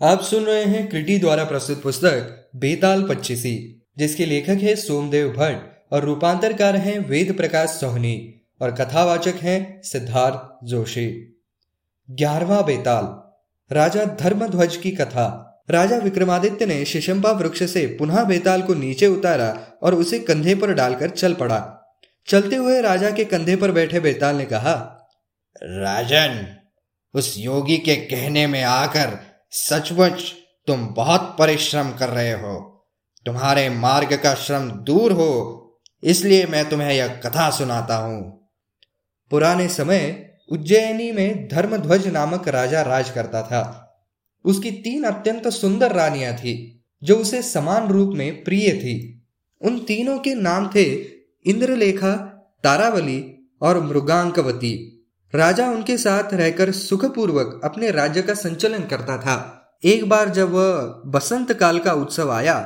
आप सुन रहे हैं क्रिटी द्वारा प्रस्तुत पुस्तक बेताल पच्चीसी, जिसके लेखक है सोमदेव भट्ट और रूपांतरकार हैं वेद प्रकाश सोहनी और कथावाचक हैं सिद्धार्थ जोशी। ग्यारहवा बेताल, राजा धर्मध्वज की कथा। राजा विक्रमादित्य ने शिशंपा वृक्ष से पुनः बेताल को नीचे उतारा और उसे कंधे पर डालकर चल पड़ा। चलते हुए राजा के कंधे पर बैठे बेताल ने कहा, राजन, उस योगी के कहने में आकर सचमुच तुम बहुत परिश्रम कर रहे हो। तुम्हारे मार्ग का श्रम दूर हो, इसलिए मैं तुम्हें यह कथा सुनाता हूँ। पुराने समय उज्जैनी में धर्मध्वज नामक राजा राज करता था। उसकी तीन अत्यंत सुंदर रानियाँ थी, जो उसे समान रूप में प्रिय थी। उन तीनों के नाम थे इंद्रलेखा, तारावली और मृगांकवती। राजा उनके साथ रहकर सुखपूर्वक अपने राज्य का संचालन करता था। एक बार जब वह बसंत काल का उत्सव आया,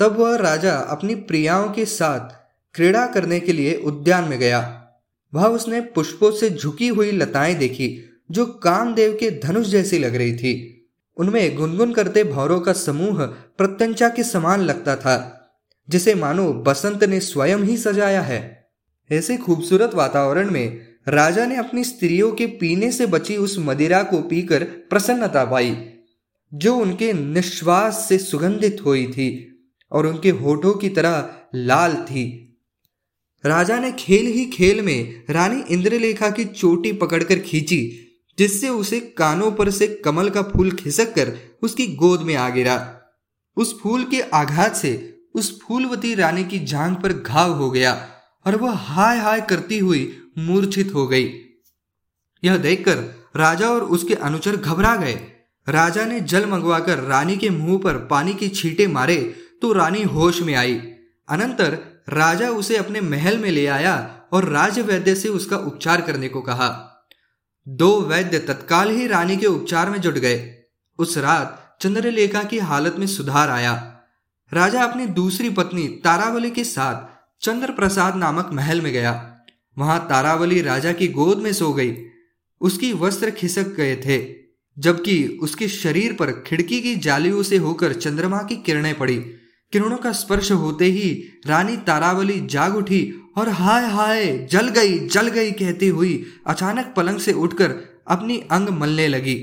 तब वह राजा अपनी प्रियाओं के साथ क्रीड़ा करने के लिए उद्यान में गया। वह उसने पुष्पों से झुकी हुई लताएँ देखी, जो कामदेव के धनुष जैसी लग रही थी। उनमें गुनगुन करते भौरों का समूह प्रत्यंचा के समान लगता था, जिसे मानो बसंत ने स्वयं ही सजाया है। ऐसे खूबसूरत वातावरण में राजा ने अपनी स्त्रियों के पीने से बची उस मदिरा को पीकर प्रसन्नता पाई, जो उनके निश्वास से सुगंधित हुई थी और उनके होठों की तरह लाल थी। राजा ने खेल ही खेल में रानी इंद्रलेखा की चोटी पकड़कर खींची, जिससे उसे कानों पर से कमल का फूल खिसक कर उसकी गोद में आ गिरा। उस फूल के आघात से उस फूलवती रानी की जांग पर घाव हो गया और वह हाय हाय करती हुई मूर्छित हो गई। यह देखकर राजा और उसके अनुचर घबरा गए। राजा ने जल मंगवाकर रानी के मुँह पर पानी की छींटे मारे तो रानी होश में आई। अनंतर राजा उसे अपने महल में ले आया और राज वैद्य से उसका उपचार करने को कहा। दो वैद्य तत्काल ही रानी के उपचार में जुट गए। उस रात चंद्रलेखा की हालत में सुधार आया। राजा अपनी दूसरी पत्नी तारावली के साथ चंद्र प्रसाद नामक महल में गया। वहाँ तारावली राजा की गोद में सो गई। उसकी वस्त्र खिसक गए थे, जबकि उसके शरीर पर खिड़की की जालियों से होकर चंद्रमा की किरणें पड़ी। किरणों का स्पर्श होते ही रानी तारावली जाग उठी और हाय हाय, जल गई जल गई कहती हुई अचानक पलंग से उठकर अपनी अंग मलने लगी।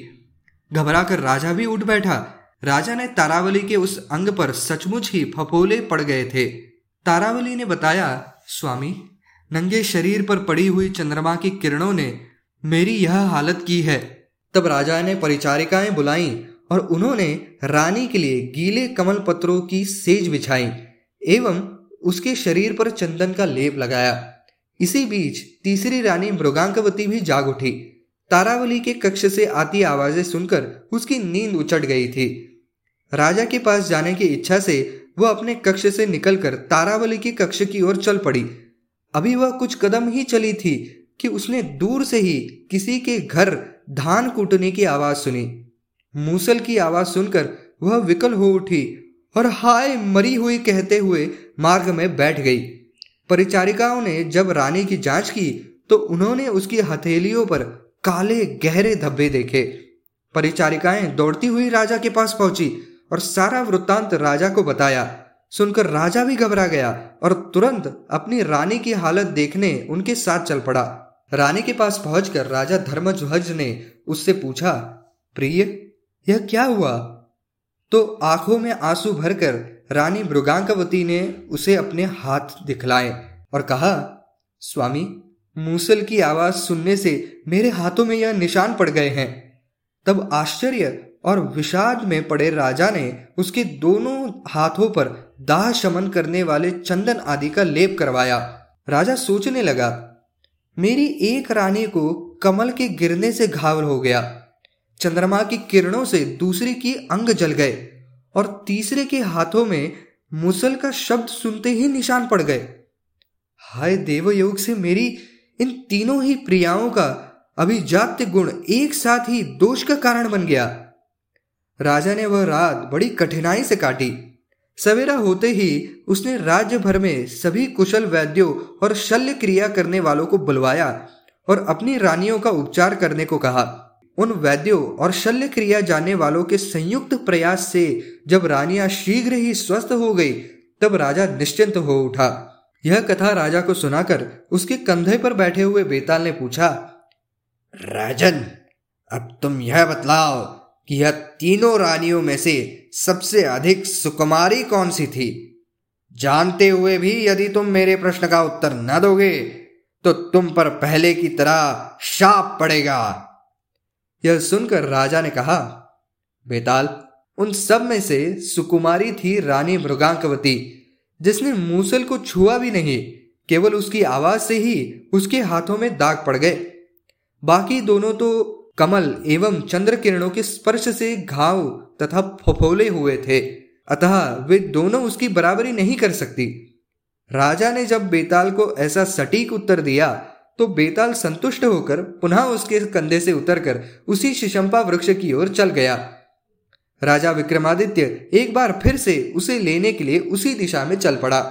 घबराकर राजा भी उठ बैठा। राजा ने तारावली के उस अंग पर सचमुच ही फफोले पड़ गए थे। तारावली ने बताया, स्वामी नंगे शरीर पर पड़ी हुई चंद्रमा की किरणों ने मेरी यह हालत की है। तब राजा ने परिचारिकाएँ बुलाई और उन्होंने रानी के लिए गीले कमल पत्रों की सेज बिछाई एवं उसके शरीर पर चंदन का लेप लगाया। इसी बीच तीसरी रानी मृगांकवती भी जाग उठी। तारावली के कक्ष से आती आवाज़ें सुनकर उसकी नींद उचट गई थी। राजा के पास जाने की इच्छा से वह अपने कक्ष से निकलकर तारावली के कक्ष की ओर चल पड़ी। अभी वह कुछ कदम ही चली थी कि उसने दूर से ही किसी के घर धान कूटने की आवाज़ सुनी। मूसल की आवाज़ सुनकर वह विकल हो उठी और हाय मरी हुई कहते हुए मार्ग में बैठ गई। परिचारिकाओं ने जब रानी की जाँच की तो उन्होंने उसकी हथेलियों पर काले गहरे धब्बे देखे। परिचारिकाएँ दौड़ती हुई राजा के पास पहुँची और सारा वृत्तांत राजा को बताया। सुनकर राजा भी घबरा गया और तुरंत अपनी रानी की हालत देखने उनके साथ चल पड़ा। रानी के पास पहुंचकर राजा धर्मध्वज ने उससे पूछा, प्रिय, यह क्या हुआ? तो आँखों में आँसू भरकर रानी मृगांकवती ने उसे अपने हाथ दिखलाए और कहा, स्वामी, मूसल की आवाज़ सुनने से मेरे हाथों में यह निशान पड़ गए हैं। तब आश्चर्य और विषाद में पड़े राजा ने उसके दोनों हाथों पर दाह शमन करने वाले चंदन आदि का लेप करवाया। राजा सोचने लगा, मेरी एक रानी को कमल के गिरने से घावल हो गया। चंद्रमा की किरणों से दूसरे की अंग जल गए और तीसरे के हाथों में मुसल का शब्द सुनते ही निशान पड़ गए। हाय देवयोग से मेरी इन तीनों ही प्रियाओं का अभिजात्य गुण एक साथ ही दोष का कारण बन गया। राजा ने वह रात बड़ी कठिनाई से काटी। सवेरा होते ही उसने राज्य भर में सभी कुशल वैद्यों और शल्य क्रिया करने वालों को बुलवाया और अपनी रानियों का उपचार करने को कहा। उन वैद्यों और शल्य क्रिया जाने वालों के संयुक्त प्रयास से जब रानियाँ शीघ्र ही स्वस्थ हो गई, तब राजा निश्चिंत हो उठा। यह कथा राजा को सुनाकर उसके कंधे पर बैठे हुए बेताल ने पूछा, राजन, अब तुम यह बतलाओ कि यह तीनों रानियों में से सबसे अधिक सुकुमारी कौन सी थी? जानते हुए भी यदि तुम मेरे प्रश्न का उत्तर न दोगे तो तुम पर पहले की तरह शाप पड़ेगा। यह सुनकर राजा ने कहा, बेताल, उन सब में से सुकुमारी थी रानी मृगांकवती, जिसने मूसल को छुआ भी नहीं, केवल उसकी आवाज़ से ही उसके हाथों में दाग पड़ गए। बाकी दोनों तो कमल एवं चंद्र किरणों के स्पर्श से घाव तथा फफोले हुए थे। अतः वे दोनों उसकी बराबरी नहीं कर सकती। राजा ने जब बेताल को ऐसा सटीक उत्तर दिया तो बेताल संतुष्ट होकर पुनः उसके कंधे से उतरकर उसी शिशंपा वृक्ष की ओर चल गया। राजा विक्रमादित्य एक बार फिर से उसे लेने के लिए उसी दिशा में चल पड़ा।